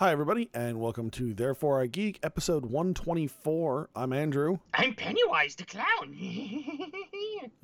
Hi, everybody, and welcome to Therefore I Geek, episode 124. I'm Andrew. I'm Pennywise the clown.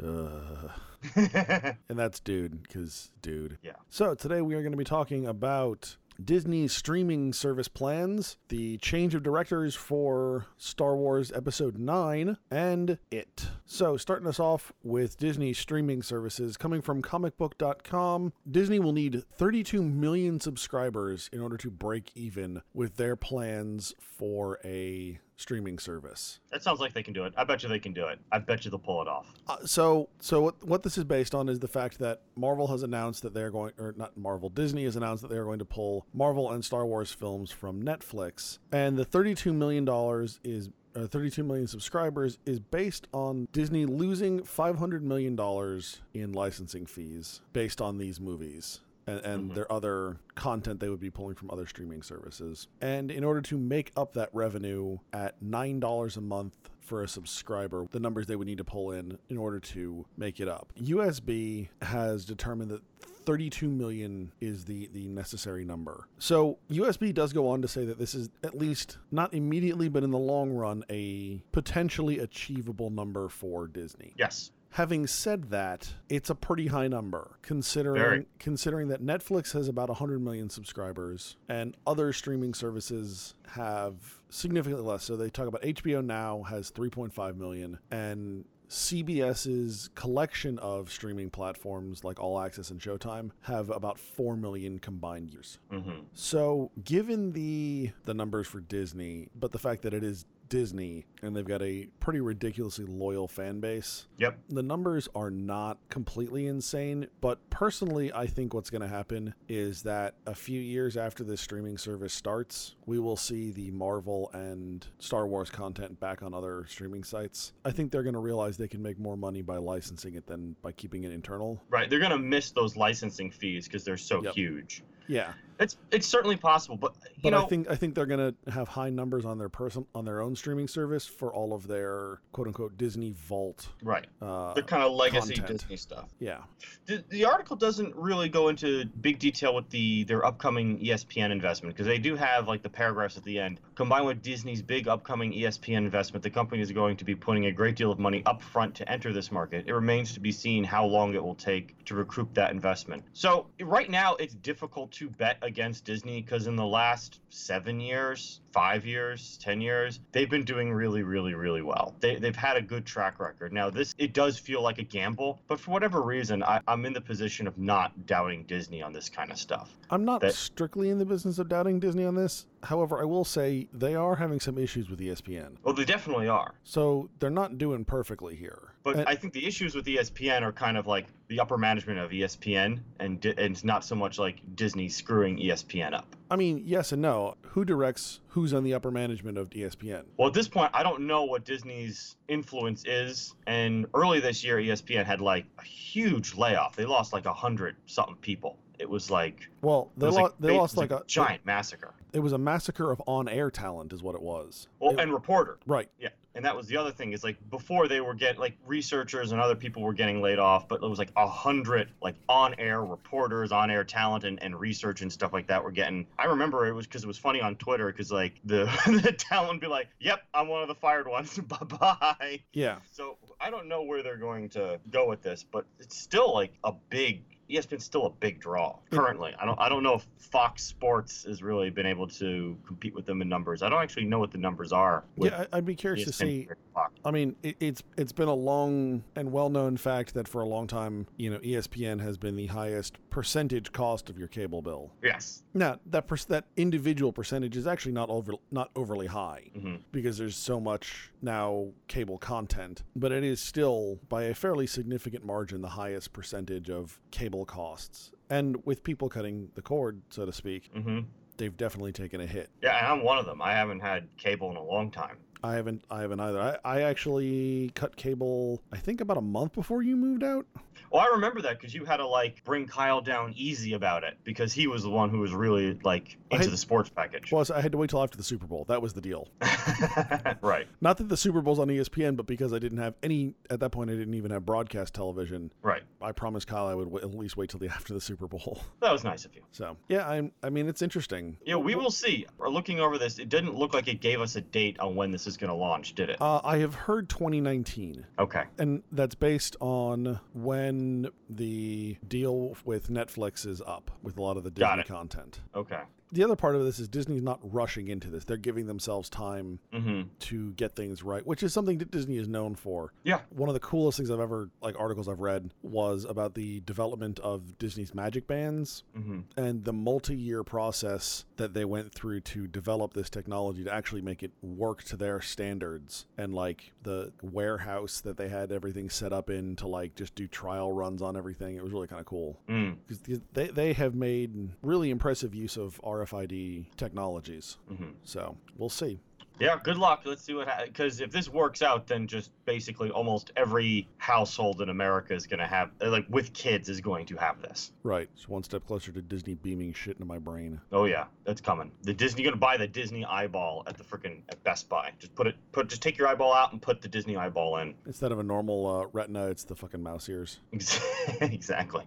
Uh, and that's dude, because dude. Yeah. So today we are going to be talking about Disney's streaming service plans, the change of directors for Star Wars Episode 9, and it. So, starting us off with Disney streaming services coming from comicbook.com, Disney will need 32 million subscribers in order to break even with their plans for a streaming service. that sounds like they can do it. I bet you they can do it. I bet you they'll pull it off. Uh, so, so what, what this is based on is the fact that Marvel has announced that they're going, or not Marvel, Disney has announced that they're going to pull Marvel and Star Wars films from Netflix, and the thirty-two million dollars is. Uh, 32 million subscribers is based on Disney losing 500 million dollars in licensing fees based on these movies and, and mm-hmm. their other content they would be pulling from other streaming services. And in order to make up that revenue at $9 a month for a subscriber, the numbers they would need to pull in in order to make it up. USB has determined that 32 million is the the necessary number. So USB does go on to say that this is at least not immediately but in the long run a potentially achievable number for Disney. Yes. Having said that, it's a pretty high number considering Very. considering that Netflix has about 100 million subscribers and other streaming services have significantly less. So they talk about HBO Now has 3.5 million and CBS's collection of streaming platforms like All Access and Showtime have about 4 million combined users. hmm So, given the the numbers for Disney, but the fact that it is Disney and they've got a pretty ridiculously loyal fan base, Yep. the numbers are not completely insane, but personally, I think what's going to happen is that a few years after this streaming service starts, we will see the Marvel and Star Wars content back on other streaming sites. I think they're going to realize they can make more money by licensing it than by keeping it internal. Right. They're gonna miss those licensing fees because they're so Yep. huge. Yeah, It's it's certainly possible, but you but know, I think I think they're going to have high numbers on their person on their own streaming service for all of their quote unquote Disney Vault. right. Uh, The kind of legacy content. Disney stuff. yeah, The, the article doesn't really go into big detail with the their upcoming ESPN investment because they do have like the paragraphs at the end. Combined with Disney's big upcoming ESPN investment, the company is going to be putting a great deal of money up front to enter this market. It remains to be seen how long it will take to recoup that investment. So right now, it's difficult to bet against Disney because in the last seven years, five years, ten years, they've been doing really, really, really well. They, they've had a good track record. Now this it does feel like a gamble, but for whatever reason, I, I'm in the position of not doubting Disney on this kind of stuff. I'm not That- strictly in the business of doubting Disney on this. However, I will say they are having some issues with ESPN. Well, oh, they definitely are. So they're not doing perfectly here. But And- I think the issues with ESPN are kind of like the upper management of ESPN, and di- and it's not so much like Disney screwing ESPN up. I mean, yes and no. Who directs who's on the upper management of ESPN? Well, at this point, I don't know what Disney's influence is. And early this year, ESPN had like a huge layoff. They lost like a hundred something people. It was like Well, they, lo- like- they it lost like a giant massacre. It was a massacre of on-air talent, is what it was. Well, It- and reporter. right. Yeah, and that was the other thing is like before they were getting like researchers and other people were getting laid off, but it was like a hundred like on-air reporters, on-air talent, and, and research and stuff like that were getting. I remember it was because it was funny on Twitter because like the the talent would be like, "Yep, I'm one of the fired ones. bye bye." Yeah. So I don't know where they're going to go with this, but it's still like a big. ESPN's still a big draw currently. I don't. I don't know if Fox Sports has really been able to compete with them in numbers. I don't actually know what the numbers are. Yeah, I'd be curious to ESPN see. to Fox. I mean, it, it's it's been a long and well-known fact that for a long time, you know, ESPN has been the highest percentage cost of your cable bill. Yes. Now, that per- that individual percentage is actually not over not overly high hmm because there's so much now cable content, but it is still by a fairly significant margin the highest percentage of cable costs. And with people cutting the cord, so to speak, hmm they've definitely taken a hit. Yeah, and I'm one of them. I haven't had cable in a long time. I haven't. I haven't either. I, I actually cut cable. I think about a month before you moved out. Well, I remember that because you had to like bring Kyle down easy about it because he was the one who was really like into I- the sports package. Plus, I had to wait till after the Super Bowl. That was the deal. right, Not that the Super Bowl's on ESPN, but because I didn't have any at that point, I didn't even have broadcast television. right. I promised Kyle I would w- at least wait till the after the Super Bowl. That was nice of you. So yeah, I'm. I mean, it's interesting. Yeah, we will see. We're looking over this. It didn't look like it gave us a date on when this is going to launch, did it? Uh, I have heard 2019. Okay. And that's based on when the deal with Netflix is up with a lot of the Disney content. Okay. The other part of this is Disney's not rushing into this. They're giving themselves time Mm-hmm. to get things right, which is something that Disney is known for. Yeah. One of the coolest things I've ever like articles I've read was about the development of Disney's Magic Bands Mm-hmm. and the multi-year process that they went through to develop this technology to actually make it work to their standards and like the warehouse that they had everything set up in to like just do trial runs on everything it was really kind of cool Mm. because they, they have made really impressive use of rfid technologies Mm-hmm. so we'll see Yeah. Good luck. Let's see what happens. Because if this works out, then just basically almost every household in America is going to have, uh, like, with kids, is going to have this. right it's one step closer to disney beaming shit into my brain Oh yeah, that's coming. The Disney gonna buy the Disney eyeball at the freaking at Best Buy. Just put it, put just take your eyeball out and put the Disney eyeball in. instead of a normal uh, retina it's the fucking mouse ears exactly.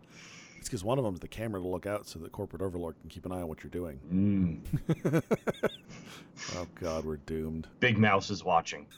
It's because one of them is the camera to look out so that corporate overlord can keep an eye on what you're doing Mm. oh god we're doomed Big Mouse is watching.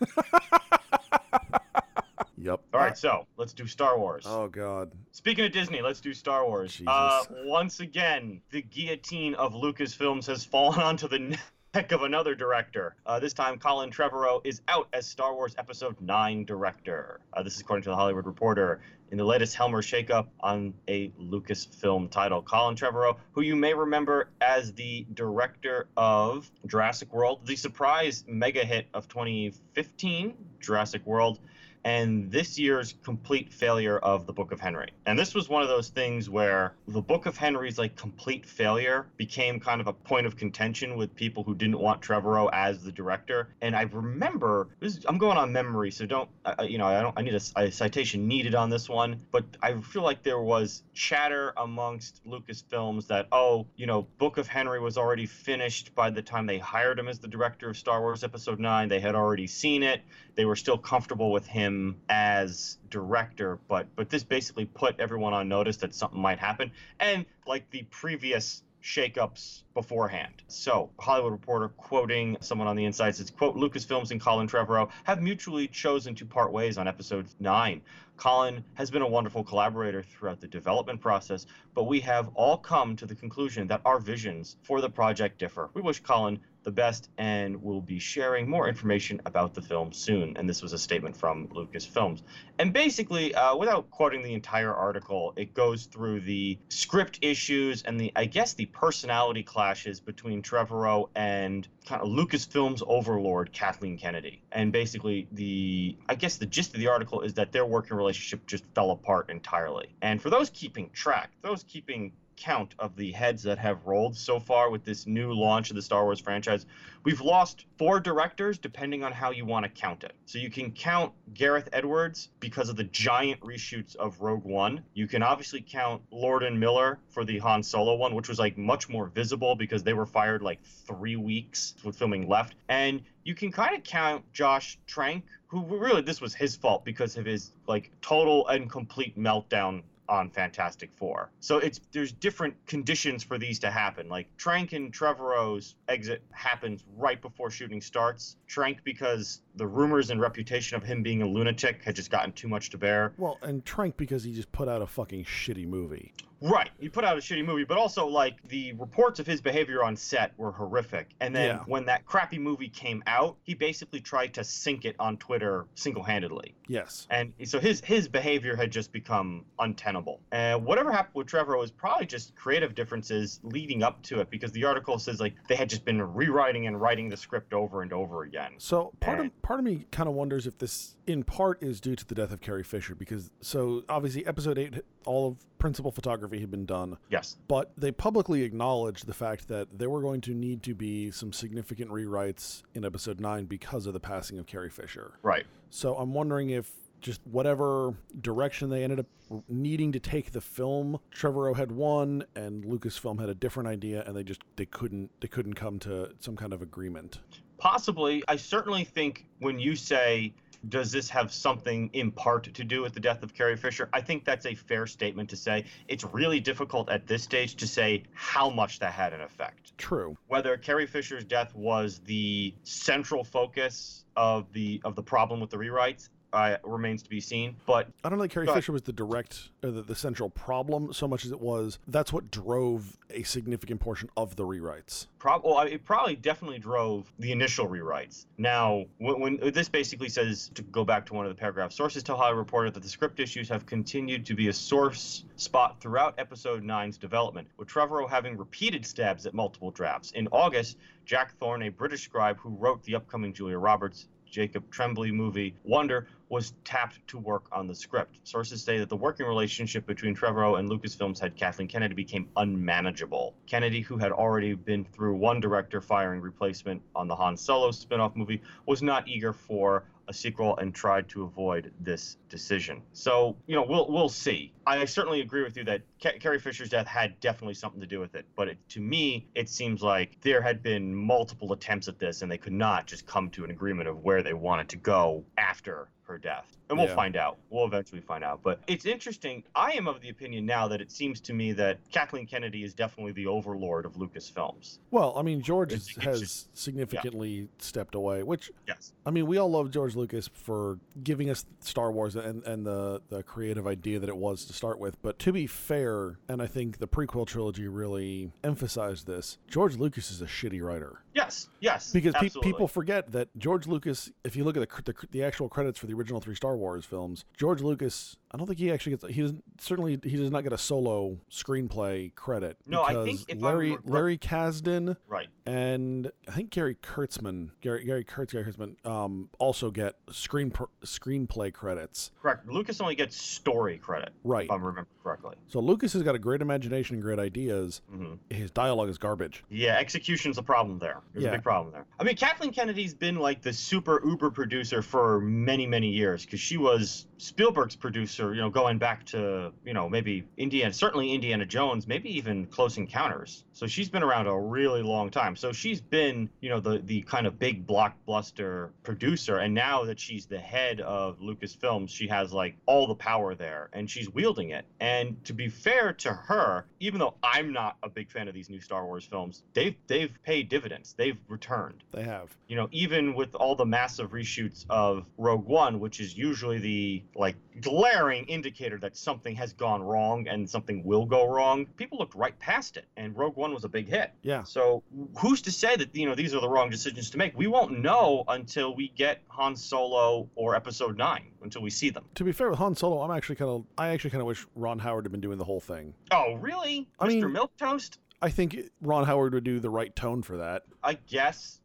Yep. All right, so let's do Star Wars. Oh God. Speaking of Disney, let's do Star Wars. Uh, once again, the guillotine of Lucasfilms has fallen onto the neck of another director. Uh, this time, Colin Trevorrow is out as Star Wars Episode 9 director. Uh, this is according to the Hollywood Reporter. In the latest Helmer shakeup on a Lucasfilm title, Colin Trevorrow, who you may remember as the director of Jurassic World, the surprise mega hit of 2015, Jurassic World, and this year's complete failure of the Book of Henry. And this was one of those things where the Book of Henry's like complete failure became kind of a point of contention with people who didn't want Trevorrow as the director. And I remember I'm going on memory, so don't I- you know I don't I need a, a citation needed on this one, but I feel like there was chatter amongst Lucasfilms that oh you know Book of Henry was already finished by the time they hired him as the director of Star Wars Episode Nine. They had already seen it they were still comfortable with him as director but but this basically put everyone on notice that something might happen and like the previous shakeups beforehand. So, Hollywood Reporter quoting someone on the inside says, quote, Lucasfilms and Colin Trevorrow have mutually chosen to part ways on episode 9. Colin has been a wonderful collaborator throughout the development process, but we have all come to the conclusion that our visions for the project differ. We wish Colin the best and will be sharing more information about the film soon. And this was a statement from Lucasfilms. And basically, uh, without quoting the entire article, it goes through the script issues and the, I guess, the personality clashes between Trevorrow and kind of Lucasfilms overlord Kathleen Kennedy. And basically, the, I guess, the gist of the article is that their working relationship just fell apart entirely. And for those keeping track, those keeping count of the heads that have rolled so far with this new launch of the Star Wars franchise, we've lost four directors depending on how you want to count it. So you can count Gareth Edwards because of the giant reshoots of Rogue One. You can obviously count Lord and Miller for the Han Solo one, which was like much more visible because they were fired like three weeks with filming left. And you can kind of count Josh Trank, who really this was his fault because of his like total and complete meltdown on Fantastic Four. So it's there's different conditions for these to happen. Like Trank and Trevorrow's exit happens right before shooting starts. Trank because the rumors and reputation of him being a lunatic had just gotten too much to bear. Well, and Trank because he just put out a fucking shitty movie. Right. He put out a shitty movie, but also like the reports of his behavior on set were horrific. And then Yeah. when that crappy movie came out, he basically tried to sink it on Twitter single-handedly. Yes. And so his his behavior had just become untenable. And whatever happened with Trevor was probably just creative differences leading up to it because the article says like they had just been rewriting and writing the script over and over again. So part of part of me kind of wonders if this in part is due to the death of Carrie Fisher because so obviously episode 8 all of principal photography had been done. Yes. But they publicly acknowledged the fact that there were going to need to be some significant rewrites in episode 9 because of the passing of Carrie Fisher. Right. So I'm wondering if just whatever direction they ended up needing to take the film, Trevorrow had one and Lucasfilm had a different idea and they just they couldn't they couldn't come to some kind of agreement. Possibly. I certainly think when you say does this have something in part to do with the death of Carrie Fisher? I think that's a fair statement to say. It's really difficult at this stage to say how much that had an effect. True. Whether Carrie Fisher's death was the central focus of the of the problem with the rewrites, uh, remains to be seen. But I don't think Carrie Fisher was the direct, or the, the central problem so much as it was that's what drove a significant portion of the rewrites. Prob- well, it probably definitely drove the initial rewrites. Now, when, when, this basically says to go back to one of the paragraphs, sources tell Hollywood Reporter that the script issues have continued to be a source spot throughout episode 9's development, with Trevorrow having repeated stabs at multiple drafts. In August, Jack Thorne, a British scribe who wrote the upcoming Julia Roberts Jacob Tremblay movie Wonder was tapped to work on the script. Sources say that the working relationship between Trevorrow and Lucasfilm's head Kathleen Kennedy became unmanageable. Kennedy, who had already been through one director firing replacement on the Han Solo spin-off movie, was not eager for a sequel and tried to avoid this decision. So, you know, we'll we'll see. I certainly agree with you that Carrie Fisher's death had definitely something to do with it, but it, to me, it seems like there had been multiple attempts at this, and they could not just come to an agreement of where they wanted to go after her death. And we'll Yeah. find out. We'll eventually find out. But it's interesting. I am of the opinion now that it seems to me that Kathleen Kennedy is definitely the overlord of Lucasfilms. Well, I mean, George It's- has, it's has just- significantly stepped away, which Yes. I mean, we all love George Lucas for giving us Star Wars and, and the, the creative idea that it was to start with. But to be fair, and I think the prequel trilogy really emphasized this, George Lucas is a shitty writer. Yes. Yes. Because pe- people forget that George Lucas, if you look at the, the, the actual credits for the original three Star Wars films, George Lucas, I don't think he actually gets, he doesn't, certainly he does not get a solo screenplay credit. No, I because think if I Larry, remember- Larry Kasdan Right. and I think Gary Kurtzman, Gary Gary Kurtz, Gary Kurtzman, um, also get screen screenplay credits. Correct. Lucas only gets story credit. Right. If I remember correctly. So Lucas has got a great imagination and great ideas. hmm His dialogue is garbage. Yeah, execution's a problem there. There's Yeah. a big problem there. I mean, Kathleen Kennedy's been like the super uber producer for many, many years because she was Spielberg's producer, you know, going back to, you know, maybe Indiana, certainly Indiana Jones, maybe even Close Encounters. So she's been around a really long time. So she's been, you know, the, the kind of big blockbuster producer. And now that she's the head of Lucasfilms, she has like all the power there and she's wielding it. And to be fair to her, even though I'm not a big fan of these new Star Wars films, they've they've paid dividends. They've returned. They have. You know, even with all the massive reshoots of Rogue One, which is usually the like glaring indicator that something has gone wrong and something will go wrong, people looked right past it. And Rogue One was a big hit. Yeah. So who's to say that you know these are the wrong decisions to make? We won't know until we get Han Solo or Episode Nine, until we see them. To be fair with Han Solo, I'm actually kind of I actually kind of wish Ron Howard had been doing the whole thing. Oh, really, I Mr. mean- Milquetoast? I think Ron Howard would do the right tone for that. I guess.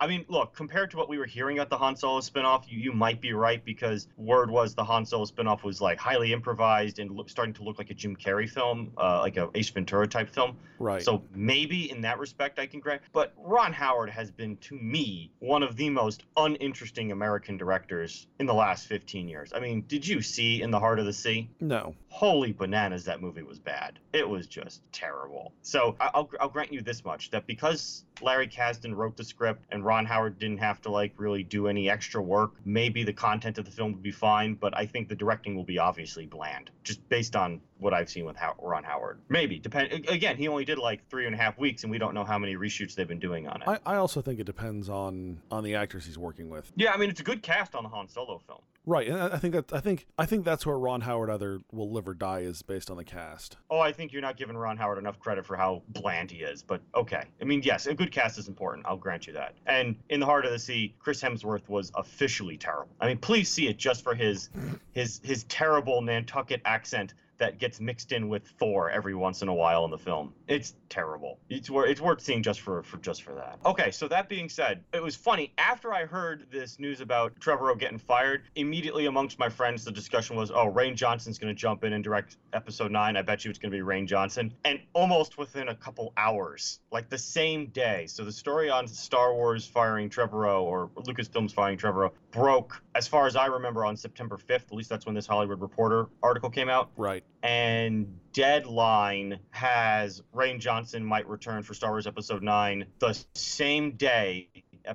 I mean, look, compared to what we were hearing at the Han Solo spinoff, you, you might be right because word was the Han Solo spinoff was like highly improvised and look, starting to look like a Jim Carrey film, uh, like a Ace Ventura type film. Right. So maybe in that respect I can grant. But Ron Howard has been, to me, one of the most uninteresting American directors in the last 15 years. I mean, did you see In the Heart of the Sea? no. holy bananas that movie was bad it was just terrible so I- I'll, I'll grant you this much that because larry kasdan wrote the script and ron howard didn't have to like really do any extra work maybe the content of the film would be fine but i think the directing will be obviously bland just based on what i've seen with How- ron howard maybe depend again he only did like three and a half weeks and we don't know how many reshoots they've been doing on it I, I also think it depends on on the actors he's working with. yeah i mean it's a good cast on the han solo film Right, and I think that I think I think that's where Ron Howard either will live or die is based on the cast. Oh, I think you're not giving Ron Howard enough credit for how bland he is, but okay. I mean, yes, a good cast is important. I'll grant you that. And in the heart of the sea, Chris Hemsworth was officially terrible. I mean, please see it just for his his his terrible Nantucket accent that gets mixed in with Thor every once in a while in the film. It's terrible. It's worth it's worth seeing just for for just for that. Okay, so that being said, it was funny after I heard this news about Trevorrow getting fired. Immediately amongst my friends, the discussion was, "Oh, Rian Johnson's going to jump in and direct episode nine. I bet you it's going to be Rian Johnson." And almost within a couple hours, like the same day, so the story on Star Wars firing Trevorrow or Lucasfilms firing Trevorrow broke, as far as I remember, on September 5th. At least that's when this Hollywood Reporter article came out. Right. And Deadline has Rian Johnson might return for Star Wars Episode 9 the same day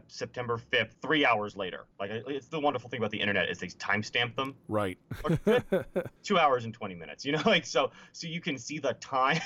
September 5th, three hours later. Like, it's the wonderful thing about the internet is they timestamp them. Right. Two hours and 20 minutes, you know, like, so, so you can see the time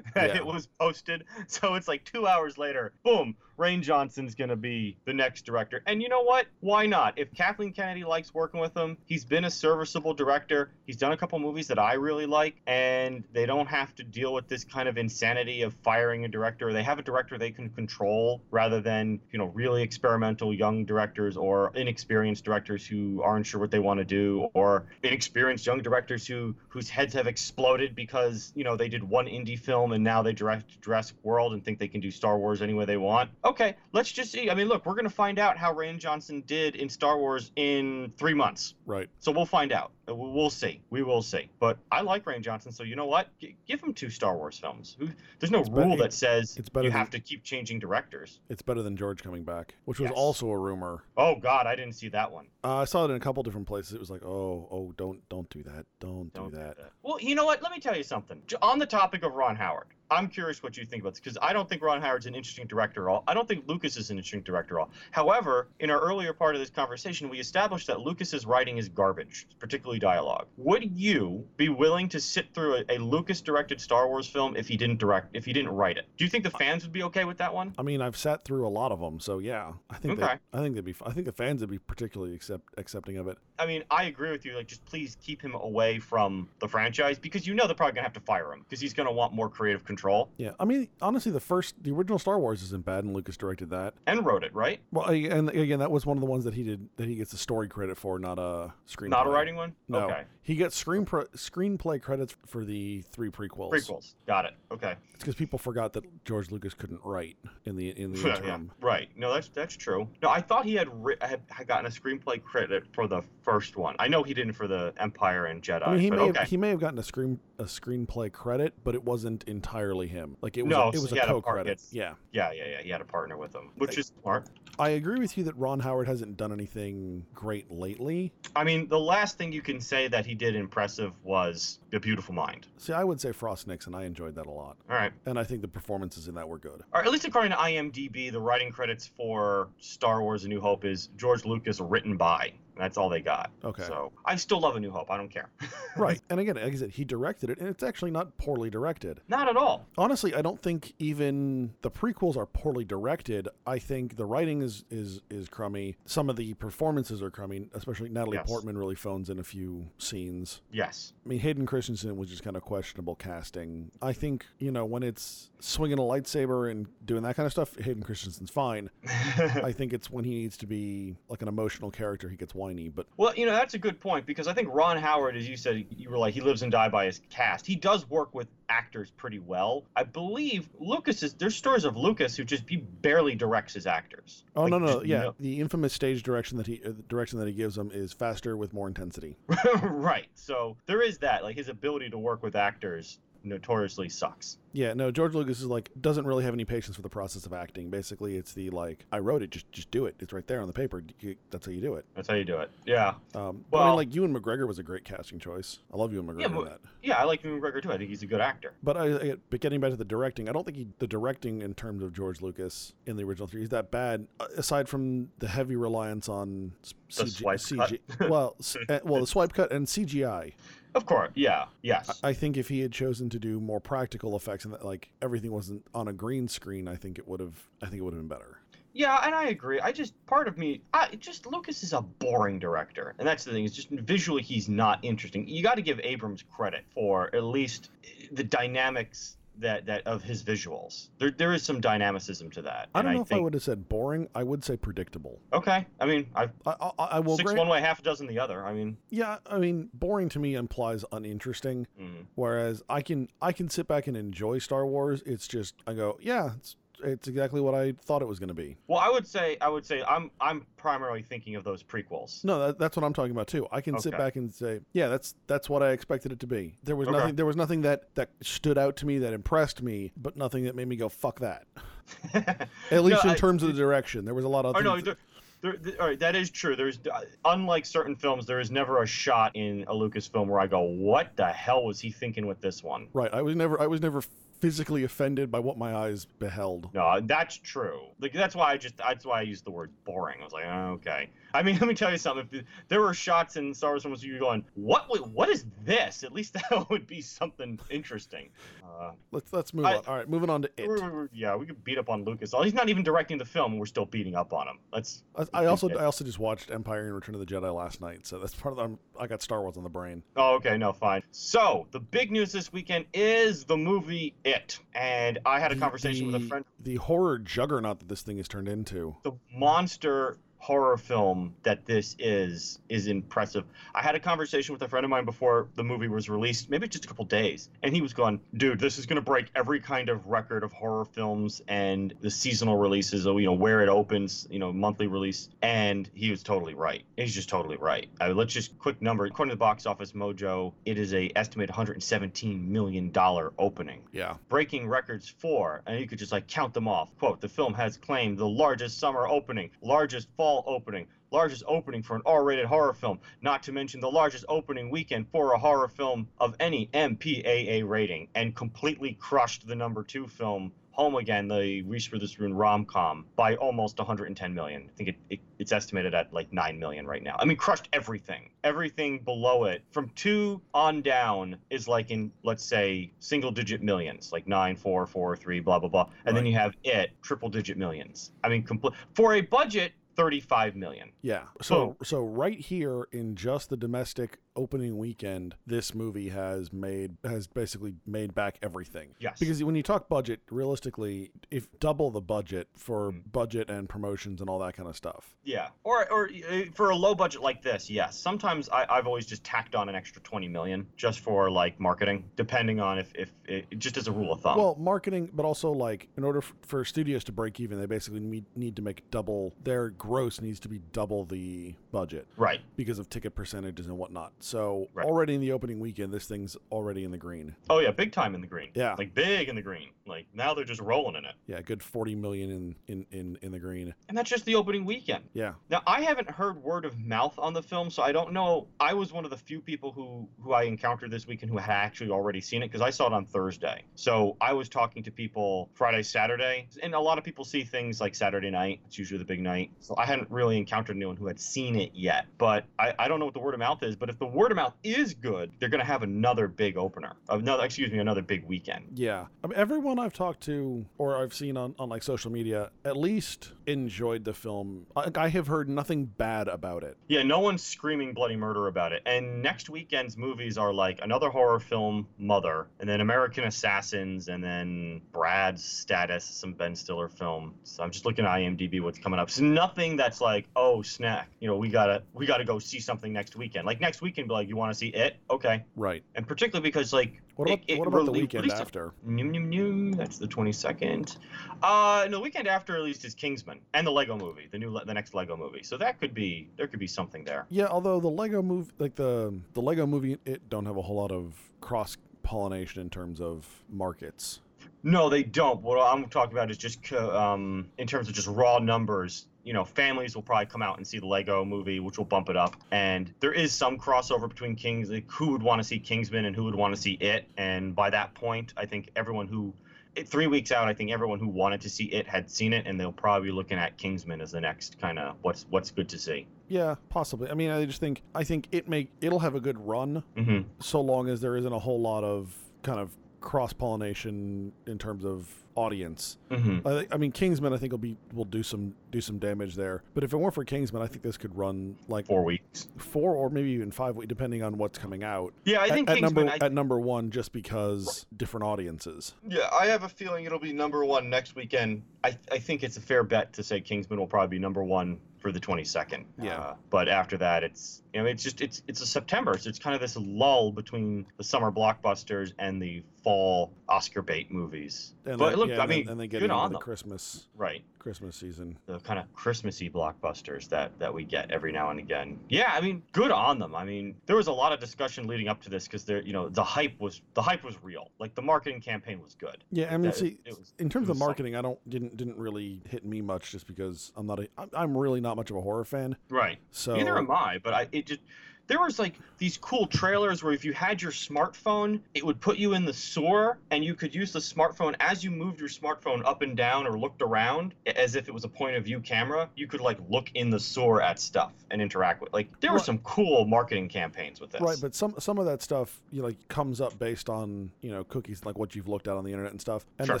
that yeah. it was posted. So it's like two hours later, boom, Rian Johnson's going to be the next director. And you know what? Why not? If Kathleen Kennedy likes working with him, he's been a serviceable director. He's done a couple movies that I really like, and they don't have to deal with this kind of insanity of firing a director. They have a director they can control rather than, you know, really experimental young directors or inexperienced directors who aren't sure what they want to do or inexperienced young directors who whose heads have exploded because, you know, they did one indie film and now they direct Jurassic World and think they can do Star Wars any way they want okay, let's just see. I mean, look, we're going to find out how Rian Johnson did in Star Wars in three months. Right. So we'll find out. We'll see. We will see. But I like Rian Johnson, so you know what? G- give him two Star Wars films. There's no it's rule better, that says it's better you than, have to keep changing directors. It's better than George coming back, which was yes. also a rumor. Oh God, I didn't see that one. Uh, I saw it in a couple different places. It was like, oh, oh, don't, don't do that. Don't, don't do, that. do that. Well, you know what? Let me tell you something. On the topic of Ron Howard, I'm curious what you think about this because I don't think Ron Howard's an interesting director at all. I don't think Lucas is an interesting director at all. However, in our earlier part of this conversation, we established that Lucas's writing is garbage, particularly dialogue. Would you be willing to sit through a, a Lucas-directed Star Wars film if he didn't direct, if he didn't write it? Do you think the fans would be okay with that one? I mean, I've sat through a lot of them, so yeah, I think. Okay. I think they'd be. I think the fans would be particularly accept, accepting of it. I mean, I agree with you. Like, just please keep him away from the franchise because you know they're probably gonna have to fire him because he's gonna want more creative control. Yeah, I mean, honestly, the first, the original Star Wars isn't bad, and Lucas directed that and wrote it, right? Well, and again, that was one of the ones that he did that he gets the story credit for, not a screenplay. Not a writing one. No, okay. he gets screen pro- screenplay credits for the three prequels. Prequels, got it. Okay. It's because people forgot that George Lucas couldn't write in the in the interim. yeah, right. No, that's that's true. No, I thought he had, ri- had had gotten a screenplay credit for the first one. I know he didn't for the Empire and Jedi. I mean, he may okay. have, he may have gotten a screen a screenplay credit, but it wasn't entirely him. Like it was no, a, it was a co-credit. Yeah. Yeah, yeah, yeah. He had a partner with him, which is smart. I agree with you that Ron Howard hasn't done anything great lately. I mean, the last thing you can say that he did impressive was A Beautiful Mind. See, I would say Frost Nixon. I enjoyed that a lot. All right. And I think the performances in that were good. Or at least according to IMDb, the writing credits for Star Wars A New Hope is George Lucas written by. That's all they got. Okay. So I still love A New Hope. I don't care. right. And again, like I said, he directed it, and it's actually not poorly directed. Not at all. Honestly, I don't think even the prequels are poorly directed. I think the writing is is is crummy. Some of the performances are crummy, especially Natalie yes. Portman really phones in a few scenes. Yes. I mean, Hayden Christensen was just kind of questionable casting. I think you know when it's swinging a lightsaber and doing that kind of stuff, Hayden Christensen's fine. I think it's when he needs to be like an emotional character, he gets whiny. But well, you know that's a good point because I think Ron Howard, as you said, you were like he lives and die by his cast. He does work with actors pretty well. I believe Lucas is there's stories of Lucas who just he barely directs his actors. Oh like, no no just, yeah, you know. the infamous stage direction that he uh, direction that he gives them is faster with more intensity. right. So there is that like his ability to work with actors notoriously sucks. Yeah, no, George Lucas is like doesn't really have any patience for the process of acting. Basically, it's the like I wrote it, just just do it. It's right there on the paper. You, that's how you do it. That's how you do it. Yeah. Um, well, I mean, like Ewan McGregor was a great casting choice. I love Ewan McGregor. Yeah, but, yeah, I like Ewan McGregor too. I think he's a good actor. But I, I, but getting back to the directing, I don't think he, the directing in terms of George Lucas in the original three is that bad. Uh, aside from the heavy reliance on CG, CG well, uh, well, the swipe cut and CGI. Of course, yeah, yes. I think if he had chosen to do more practical effects and that, like everything wasn't on a green screen, I think it would have. I think it would have been better. Yeah, and I agree. I just part of me, I just Lucas is a boring director, and that's the thing. Is just visually he's not interesting. You got to give Abrams credit for at least the dynamics that that of his visuals. There there is some dynamicism to that. I don't know if I would have said boring. I would say predictable. Okay, I mean, I I, I, I will six one way, half a dozen the other. I mean, Yeah, I mean, boring to me implies uninteresting. mm, Whereas I can I can sit back and enjoy Star Wars. It's just I go, yeah, it's it's exactly what I thought it was going to be. well, I would say I would say I'm I'm primarily thinking of those prequels. No, that, that's what I'm talking about too. I can sit back and say, yeah, that's that's what I expected it to be. There was Okay. nothing there was nothing that that stood out to me that impressed me, but nothing that made me go fuck that. At least No, in I- terms of the direction, there was a lot of Oh no, there, there, there- all right, that is true. There's uh, unlike certain films, there is never a shot in a Lucasfilm where I go, "What the hell was he thinking with this one?" right. I was never I was never physically offended by what my eyes beheld. No, that's true. Like that's why I just that's why I used the word boring. I was like, oh, okay. I mean, let me tell you something. If there were shots in Star Wars films, you're going, what? What is this? At least that would be something interesting. Uh, Let's let's move I- on. All right, moving on to it. yeah, we could beat up on Lucas. He's not even directing the film, and we're still beating up on him. Let's. I, I also I also just watched Empire and Return of the Jedi last night, so that's part of the, I'm, I got Star Wars on the brain. Oh, okay, no, fine. So the big news this weekend is the movie It, and I had a The- conversation with a friend. The horror juggernaut that this thing has turned into. the monster horror film that this is is impressive. I had a conversation with a friend of mine before the movie was released, maybe just a couple days, and he was going, "Dude, this is going to break every kind of record of horror films and the seasonal releases, you know where it opens, you know monthly release." And he was totally right. He's just totally right. I mean, let's just quick number. According to the Box Office Mojo, it is a estimated 117 million dollar opening Yeah, breaking records for, and you could just like count them off. Quote, the film has claimed the largest summer opening, largest fall opening, largest opening for an R rated horror film, not to mention the largest opening weekend for a horror film of any MPAA rating, and completely crushed the number two film. Home Again, the Reese Witherspoon rom com, by almost 110 million. I think it, it, it's estimated at like 9 million right now. I mean, crushed everything. Everything below it, from two on down, is like in, let's say, single digit millions, like 9, 4, 4, 3, blah, blah, blah. And then you have it, triple digit millions. I mean, complete for a budget, 35 million. yeah. So so right here in just the domestic opening weekend, this movie has made has basically made back everything. Yes. Because when you talk budget, realistically, if double the budget for Mm. budget and promotions and all that kind of stuff. Yeah, or or uh, for a low budget like this, yes. Sometimes I, I've always just tacked on an extra twenty million just for like marketing, depending on if if it, just as a rule of thumb. Well, marketing, but also like in order for studios to break even, they basically need, need to make double their gross needs to be double the budget right. because of ticket percentages and whatnot. So Right. already in the opening weekend, this thing's already in the green. Oh yeah, big time in the green. Yeah. Like big in the green. Like now they're just rolling in it, Yeah, good forty million in in in, in the green. and that's just the opening weekend. Yeah, Now I haven't heard word of mouth on the film, so I don't know. I was one of the few people who who I encountered this weekend who had actually already seen it because I saw it on Thursday. So I was talking to people Friday, Saturday, and a lot of people see things like Saturday night. It's usually the big night. I hadn't really encountered anyone who had seen it yet. But I, I don't know what the word of mouth is. But if the word of mouth is good, they're gonna have another big opener. Another excuse me, another big weekend. yeah. I mean, everyone I've talked to or I've seen on, on like social media at least enjoyed the film. I, I have heard nothing bad about it. Yeah, no one's screaming bloody murder about it. And next weekend's movies are like another horror film, Mother, and then American Assassins, and then Brad's Status, some Ben Stiller film. So I'm just looking at IMDb what's coming up. So nothing that's like, oh snack, you know, we gotta we gotta go see something next weekend. Like next weekend, be like, you want to see it? Okay. Right. And particularly because like What about it- what about the weekend after? Num, num, num, that's the 22nd. Uh, no, the weekend after at least is Kingsman and the Lego Movie, the new the next Lego movie. So that could be there could be something there. Yeah, although the Lego movie, like the the Lego movie it don't have a whole lot of cross pollination in terms of markets. No, they don't. What I'm talking about is just um, in terms of just raw numbers. You know, families will probably come out and see the Lego movie, which will bump it up. And there is some crossover between Kings, like who would want to see Kingsman and who would want to see it. And by that point, I think everyone who, it, three weeks out, I think everyone who wanted to see it had seen it, and they'll probably be looking at Kingsman as the next kind of what's what's good to see. Yeah, possibly. I mean, I just think I think it make it'll have a good run hmm so long as there isn't a whole lot of kind of cross pollination in terms of audience. hmm I, I mean, Kingsman, I think will be will do some do some damage there. But if it weren't for Kingsman, I think this could run like Four weeks. four or maybe even five, weeks, depending on what's coming out. Yeah, I think at, Kingsman. number I, at number one, just because different audiences. yeah, I have a feeling it'll be number one next weekend. I I think it's a fair bet to say Kingsman will probably be number one for the 22nd. Yeah. Uh, but after that, it's you know it's just it's it's a September, so it's kind of this lull between the summer blockbusters and the fall Oscar bait movies. And but then, look, yeah, I and then- mean, and then get good on the them. Christmas Right. Christmas season. the kind of Christmassy blockbusters that that we get every now and again. Yeah, I mean, good on them. I mean, there was a lot of discussion leading up to this because there, you know, the hype was the hype was real. Like the marketing campaign was good. Yeah, I mean, That- see, it was- in terms of marketing, I don't didn't didn't really hit me much just because I'm not a I'm- I'm really not much of a horror fan. Right. So Neither am I, but I it just there was like these cool trailers where if you had your smartphone, it would put you in the sewer and you could use the smartphone as you moved your smartphone up and down or looked around as if it was a point of view camera. You could like look in the sewer at stuff and interact with like there were some cool marketing campaigns with this. Right, but some some of that stuff you know, like comes up based on you know cookies like what you've looked at on the internet and stuff, and Sure. the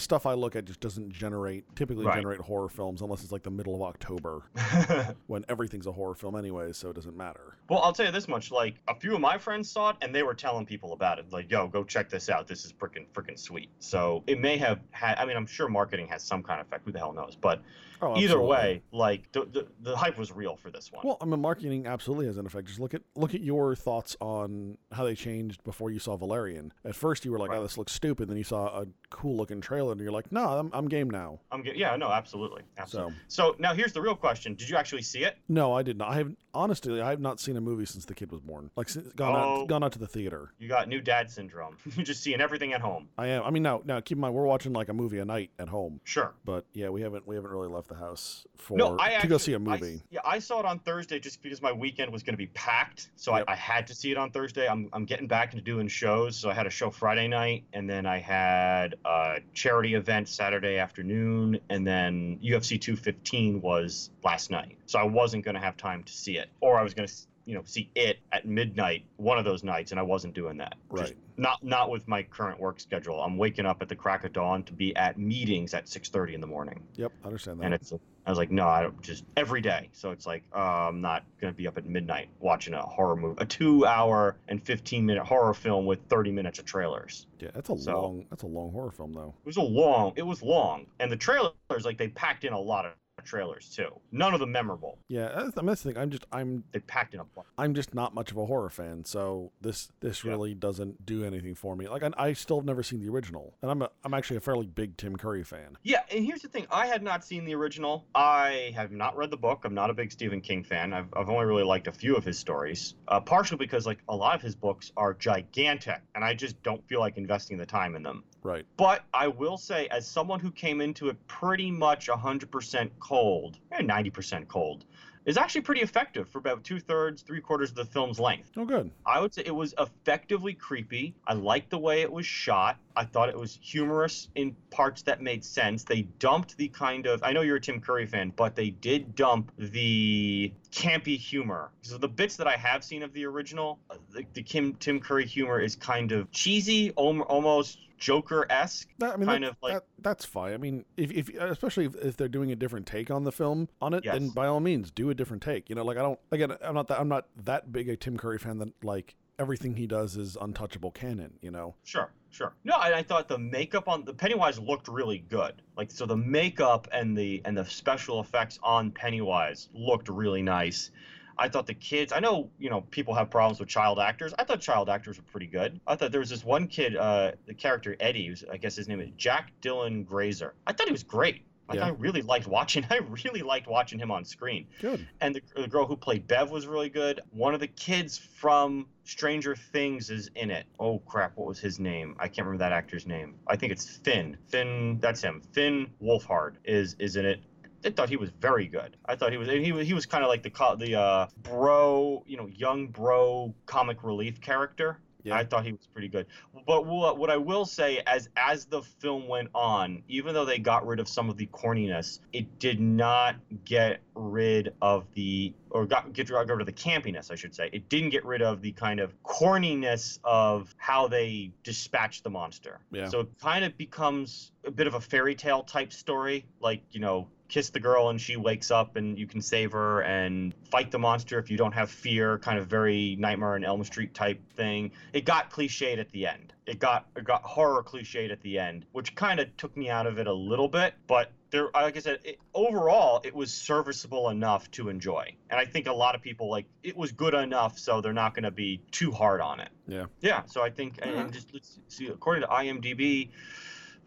stuff I look at just doesn't generate typically Right. generate horror films unless it's like the middle of October when everything's a horror film anyway, so it doesn't matter. Well, I'll tell you this much: like a few of my friends saw it, and they were telling people about it. Like, "Yo, go check this out. This is freaking freaking sweet." So it may have had. I mean, I'm sure marketing has some kind of effect. Who the hell knows? But Oh, either way, like the, the the hype was real for this one. Well, I mean, marketing absolutely has an effect. Just look at look at your thoughts on how they changed before you saw Valerian. At first, you were like, oh, Right. "Oh, this looks stupid." Then you saw a cool looking trailer, and you're like, "No, I'm, I'm game now." I'm get, yeah, no, absolutely, absolutely. So, So now here's the real question: Did you actually see it? no, I did not. I have honestly, I have not seen a movie since the kid was born. Like, since, gone Oh. out, gone out to the theater. You got new dad syndrome. You're just seeing everything at home. I am. I mean, now, now, keep in mind, we're watching like a movie a night at home. Sure. But yeah, we haven't we haven't really left the house for No, I to actually, go see a movie. yeah, I saw it on Thursday just because my weekend was going to be packed, so Yep. I, I had to see it on Thursday. I'm, I'm getting back into doing shows, so I had a show Friday night, and then I had a charity event Saturday afternoon, and then UFC 215 was last night. So I wasn't going to have time to see it, or I was going to, you know, see it at midnight one of those nights, and I wasn't doing that. Just Right. Not not with my current work schedule. I'm waking up at the crack of dawn to be at meetings at 6:30 in the morning Yep, I understand that. and it's I was like, no, I don't just every day. So it's like, uh, I'm not gonna be up at midnight watching a horror movie, a two-hour and 15-minute horror film with 30 minutes of trailers. yeah, that's a so- long that's a long horror film though. It was a long, it was long, and the trailers like they packed in a lot of trailers too. None of them memorable. Yeah, that's, I mean, that's the thing. I'm just I'm They packed in a bunch. I'm just not much of a horror fan, so this this Yeah. really doesn't do anything for me. Like I, I still have never seen the original, and I'm a, I'm actually a fairly big Tim Curry fan. Yeah, and here's the thing: I had not seen the original. I have not read the book. I'm not a big Stephen King fan. I've, I've only really liked a few of his stories, uh, partially because like a lot of his books are gigantic, and I just don't feel like investing the time in them. Right. But I will say, as someone who came into it pretty much 100% cold, eh, 90% cold, is actually pretty effective for about two thirds, three quarters of the film's length. Oh, good. I would say it was effectively creepy. I liked the way it was shot. I thought it was humorous in parts that made sense. They dumped the kind of I know you're a Tim Curry fan, but they did dump the campy humor. So the bits that I have seen of the original, uh, the, the Kim Tim Curry humor is kind of cheesy, almost Joker-esque. I mean, Kind that, of like- that, that's fine. I mean, if, if especially if, if they're doing a different take on the film on it, then by all means do a different take. You know, like I don't again, I'm not that I'm not that big a Tim Curry fan that like everything he does is untouchable canon. You know. Sure, sure. No, and I thought the makeup on the Pennywise looked really good. Like so the makeup and the and the special effects on Pennywise looked really nice. I thought the kids I know, you know, people have problems with child actors. I thought child actors were pretty good. I thought there was this one kid, uh the character Eddie, who's I guess his name is Jack Dylan Grazer. I thought he was great. Like Yeah. I really liked watching I really liked watching him on screen Good. and the, the girl who played Bev was really good. One of the kids from Stranger Things is in it. Oh crap, what was his name? I can't remember that actor's name. I think it's Finn. Finn, that's him. Finn Wolfhard is is in it. I thought he was very good. I thought he was he was he was kind of like the the uh, bro, you know, young bro comic relief character. Yeah. I thought he was pretty good. But what I will say, as as the film went on, even though they got rid of some of the corniness, it did not get rid of the or got get rid of the campiness, I should say. It didn't get rid of the kind of corniness of how they dispatch the monster. Yeah. So it kind of becomes a bit of a fairy tale type story, like you know, kiss the girl and she wakes up and you can save her and fight the monster if you don't have fear, kind of very Nightmare on Elm Street type thing. It got cliched at the end. It got it got horror cliched at the end, which kind of took me out of it a little bit, but there like I said, it, overall it was serviceable enough to enjoy. And I think a lot of people like it was good enough so they're not going to be too hard on it. Yeah. Yeah, so I think and- and just let's see according to IMDb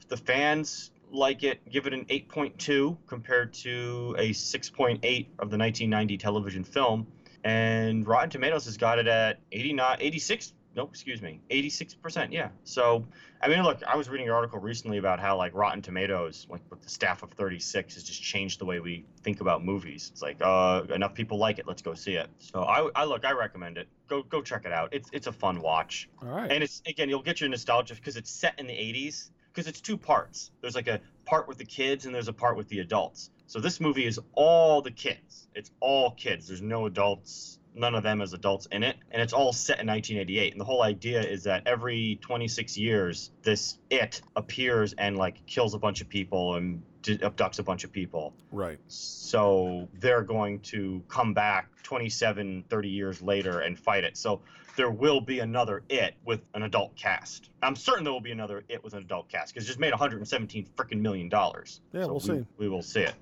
the fans like it, give it an 8.2 compared to a 6.8 of the 1990 television film. And Rotten Tomatoes has got it at 89, 86. No, excuse me, 86%. Yeah. So, I mean, look, I was reading an article recently about how like Rotten Tomatoes, like with the staff of 36, has just changed the way we think about movies. It's like, uh, enough people like it, let's go see it. So, I, I look, I recommend it. Go, go check it out. It's, it's a fun watch All right. and it's again you'll get your nostalgia because it's set in the 80s because it's two parts. There's like a part with the kids and there's a part with the adults. So this movie is all the kids. It's all kids. There's no adults. None of them as adults in it. And it's all set in 1988 and the whole idea is that every 26 years this it appears and like kills a bunch of people and abducts a bunch of people. Right. so they're going to come back 27 30 years later and fight it. So there will be another it with an adult cast. I'm certain there will be another it with an adult cast because it just made 117 freaking million dollars. Yeah, So we'll we, see. we will see it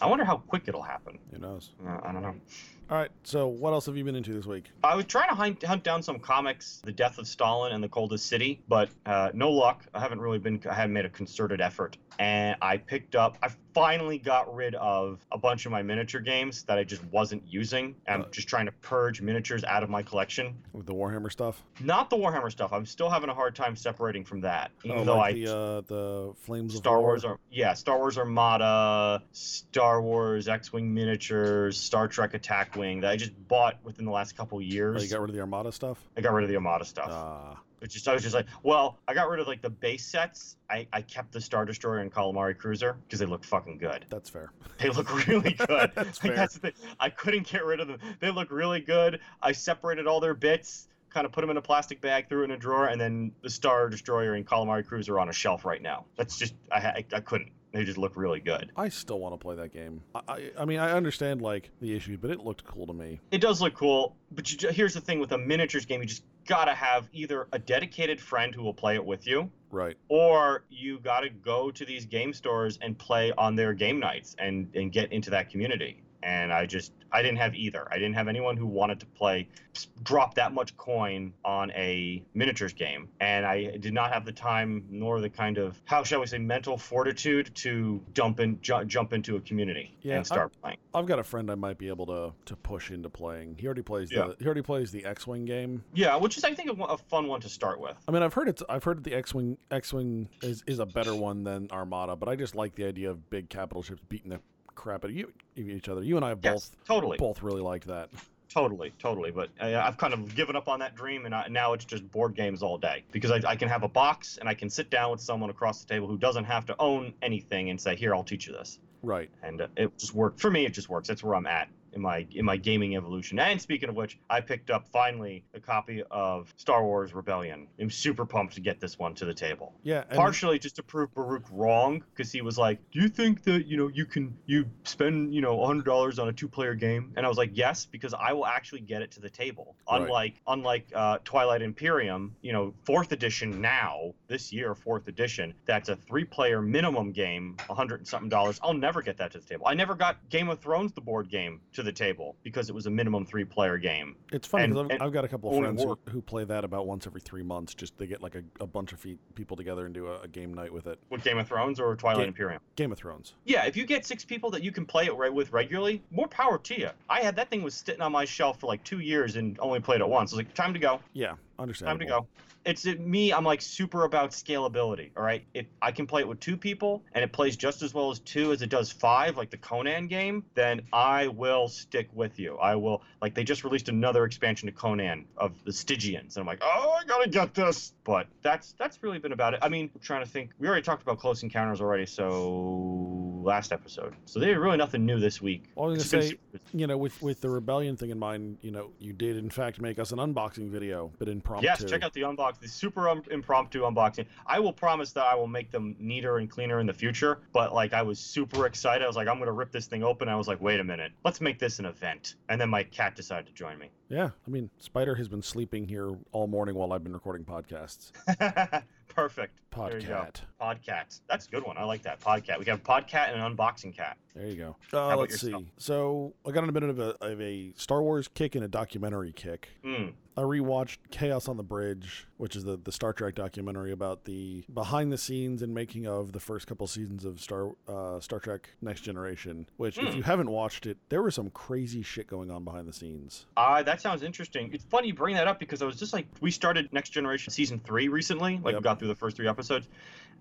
i wonder how quick it'll happen Who knows? uh, i don't know All right. So, what else have you been into this week? I was trying to hunt, hunt down some comics, The Death of Stalin and The Coldest City, but uh, no luck. I haven't really been, I haven't made a concerted effort. And I picked up, I finally got rid of a bunch of my miniature games that I just wasn't using. I'm Uh. just trying to purge miniatures out of my collection. With the Warhammer stuff? Not the Warhammer stuff. I'm still having a hard time separating from that. Even oh, though like I. the uh, the Flames of Star War? Wars, Ar- yeah, Star Wars Armada, Star Wars X-wing miniatures, Star Trek Attack Wing that I just bought within the last couple Oh, years. you got rid of the Armada stuff? I got rid of the Armada stuff. Ah, It's just I was just like, well, I got rid of like the base sets. I, I kept the Star Destroyer and Calamari Cruiser because they look fucking good. that's fair. They look really good. That's like, fair. that's. I couldn't get rid of them. They look really good. I separated all their bits, kind of put them in a plastic bag, threw it in a drawer, and then the Star Destroyer and Calamari Cruiser are on a shelf right now. That's just I I, I couldn't. They just look really good. I still want to play that game. I, I, I mean, I understand like the issues, but it looked cool to me. It does look cool, but you, here's the thing with a miniatures game, you just gotta have either a dedicated friend who will play it with you, Right. or you got to go to these game stores and play on their game nights and and get into that community and i just i didn't have either i didn't have anyone who wanted to play drop that much coin on a miniatures game and i did not have the time nor the kind of how shall we say mental fortitude to jump in ju- jump into a community Yeah, and start playing I've got a friend I might be able to to push into playing. He already plays Yeah. the he already plays the X-wing game. yeah which is i think a, a fun one to start with I mean, I've heard it's I've heard the X-wing X-wing is is a better one than Armada, but I just like the idea of big capital ships beating the crap of you, each other. You and I have yes both totally both really liked that. Totally, totally. But uh, I've kind of given up on that dream, and I, now it's just board games all day because I, I can have a box and I can sit down with someone across the table who doesn't have to own anything and say, "Here, I'll teach you this," Right. and uh, it just worked for me. It just works. That's where I'm at in my in my gaming evolution. And speaking of which, I picked up finally a copy of Star Wars Rebellion. I'm super pumped to get this one to the table Yeah. And partially just to prove Baruch wrong because he was like, "Do you think that you know you can you spend you know hundred dollars on a two-player game?" And I was like, "Yes," because I will actually get it to the table. Right. Unlike unlike uh, Twilight Imperium, you know, fourth edition now this year, fourth edition, that's a three-player minimum game, a hundred and something dollars. I'll never get that to the table. I never got Game of Thrones the board game to the table because it was a minimum three-player game. It's funny because I've, I've got a couple of friends who, who play that about once every three months. Just they get like a, a bunch of people together and do a, a game night with it. With Game of Thrones or Twilight Ga- Imperium. Game of Thrones. Yeah, if you get six people that you can play it right with regularly, more power to you. I had that thing was sitting on my shelf for like two years and only played it once. I was like, time to go, Yeah, time to go. It's it, me. I'm like super about scalability. All right, if I can play it with two people and it plays just as well as two as it does five, like the Conan game, then I will stick with you. I will like they just released another expansion to Conan of the Stygians, and I'm like, oh, I gotta get this. But that's that's really been about it. I mean, I'm trying to think. We already talked about Close Encounters already, so last episode. So there's really nothing new this week. I was gonna say, you know, with with the rebellion thing in mind, you know, you did in fact make us an unboxing video, but impromptu. Yes, check out the unbox, the super um, impromptu unboxing. I will promise that I will make them neater and cleaner in the future. But like, I was super excited. I was like, I'm gonna rip this thing open. I was like, wait a minute, let's make this an event. And then my cat decided to join me. Yeah, I mean, Spider has been sleeping here all morning while I've been recording podcasts. Perfect. There you go. Podcat. That's a good one. I like that. Podcat. We have podcat and an unboxing cat. There you go. Uh, let's yourself? see. So I got on a bit of a, of a Star Wars kick and a documentary kick. Mm. I rewatched Chaos on the Bridge, which is the, the Star Trek documentary about the behind the scenes and making of the first couple seasons of Star uh, Star Trek Next Generation. Which, if Hmm. you haven't watched it, there was some crazy shit going on behind the scenes. Uh, that sounds interesting. It's funny you bring that up because I was just like, we started Next Generation season three recently. Like, Yep. we got through the first three episodes.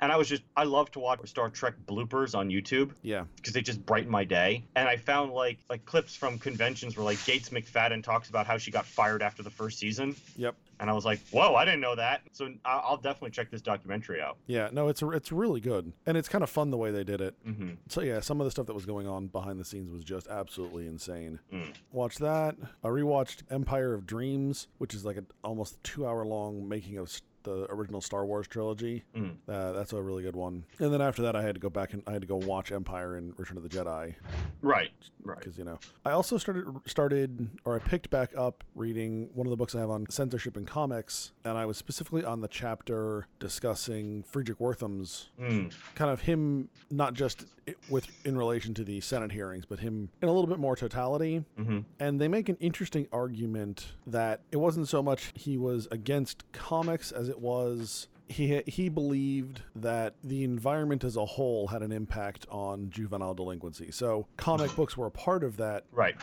And I was just, I love to watch Star Trek bloopers on YouTube Yeah, because they just brighten my day. And I found like like clips from conventions where like Gates McFadden talks about how she got fired after the first season. Yep. And I was like, whoa, I didn't know that. So I'll definitely check this documentary out. yeah. No, it's it's really good, and it's kind of fun the way they did it. Mm-hmm. So yeah, some of the stuff that was going on behind the scenes was just absolutely insane. Mm. Watch that. I rewatched Empire of Dreams, which is like an almost two hour long making of the original Star Wars trilogy. Mm. Uh, that's a really good one. And then after that, I had to go back and I had to go watch Empire and Return of the Jedi Right. Right. because you know I also started started or I picked back up reading one of the books I have on censorship in comics, and I was specifically on the chapter discussing Fredric Wertham's Mm. kind of him not just with in relation to the Senate hearings, but him in a little bit more totality. hmm And they make an interesting argument that it wasn't so much he was against comics as it was he he believed that the environment as a whole had an impact on juvenile delinquency. So comic books were a part of that Right.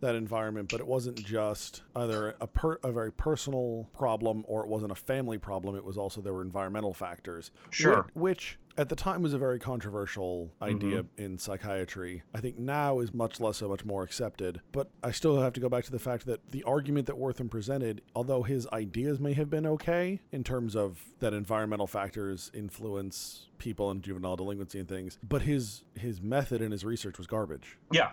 that environment, but it wasn't just either a per, a very personal problem or it wasn't a family problem. It was also there were environmental factors. Sure. Whi- Which, at the time was a very controversial idea mm-hmm. in psychiatry. I think now is much less so much more accepted. But I still have to go back to the fact that the argument that Wertham presented, although his ideas may have been okay in terms of that environmental factors influence people and juvenile delinquency and things, but his his method and his research was garbage. Yeah.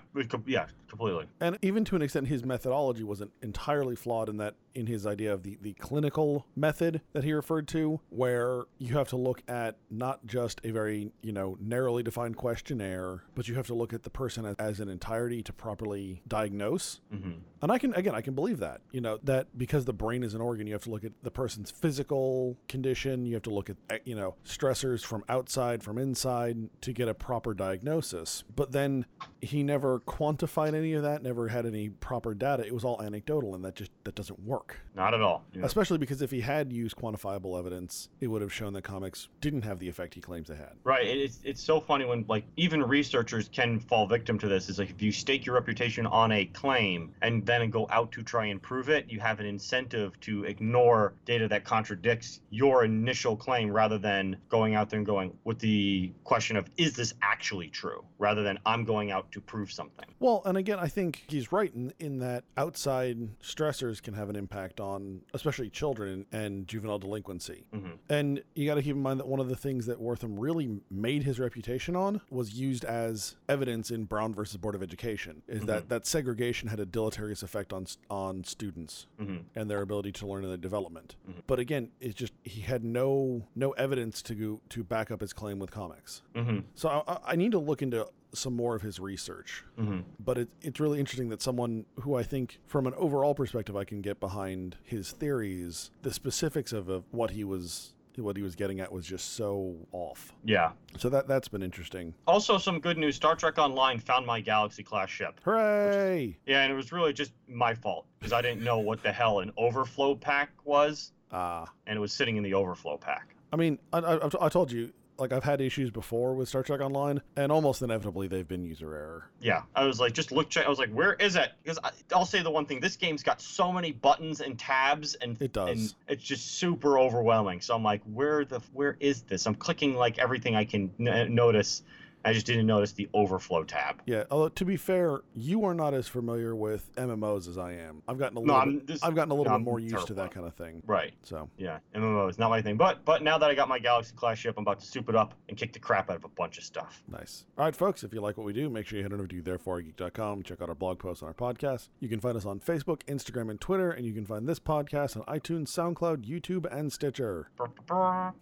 Yeah. Completely. And even to an extent, his methodology wasn't entirely flawed in that, in his idea of the, the clinical method that he referred to, where you have to look at not just a very, you know, narrowly defined questionnaire, but you have to look at the person as, as an entirety to properly diagnose. hmm And I can, again, I can believe that, you know, that because the brain is an organ, you have to look at the person's physical condition, you have to look at, eh, you know, stressors from outside, from inside to get a proper diagnosis. But then he never quantified any of that, never had any proper data. It was all anecdotal, and that just, that doesn't work. Not at all. Yeah. Especially because if he had used quantifiable evidence, it would have shown that comics didn't have the effect he claims they had. Right. It's it's so funny when like even researchers can fall victim to this. Is like if you stake your reputation on a claim and then go out to try and prove it, you have an incentive to ignore data that contradicts your initial claim rather than going out there and going with the question of is this actually true rather than I'm going out to prove something. Well, and again, I think he's right in, in that outside stressors can have an impact on, especially children and juvenile delinquency. hmm And you got to keep in mind that one of the things that Wertham really made his reputation on was used as evidence in Brown versus Board of Education. Is that that segregation had a deleterious effect on on students hmm and their ability to learn and their development. Mhm. But again, it's just he had no no evidence to go, to back up his claim with comics. hmm So I, I need to look into some more of his research hmm but it, it's really interesting that someone who I think, from an overall perspective, I can get behind his theories. The specifics of, of what he was what he was getting at was just so off. Yeah. So that that's been interesting. Also, some good news: Star Trek Online found my Galaxy class ship. Hooray! Yeah, and it was really just my fault because I didn't know what the hell an overflow pack was, Ah, and it was sitting in the overflow pack. I mean, I, I, I told you, like I've had issues before with Star Trek Online, and almost inevitably they've been user error. Yeah, I was like, just look, check. I was like, where is it? Because I, I'll say the one thing: this game's got so many buttons and tabs, and It does. and it's just super overwhelming. So I'm like, where the, where is this? I'm clicking like everything I can n- notice, I just didn't notice the overflow tab. Yeah, although to be fair, you are not as familiar with MMOs as I am. I've gotten a little just- I've gotten a little no, bit I'm more used to that kind of thing. Right. So, Yeah, MMO is not my thing. But but now that I got my Galaxy Class ship, I'm about to soup it up and kick the crap out of a bunch of stuff. nice. All right, folks, if you like what we do, make sure you head over to thereforegeek.com, check out our blog posts on our podcast. You can find us on Facebook, Instagram, and Twitter, and you can find this podcast on iTunes, SoundCloud, YouTube, and Stitcher.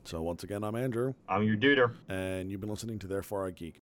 So, once again, I'm Andrew, I'm your duder. and you've been listening to Therefore I Geek.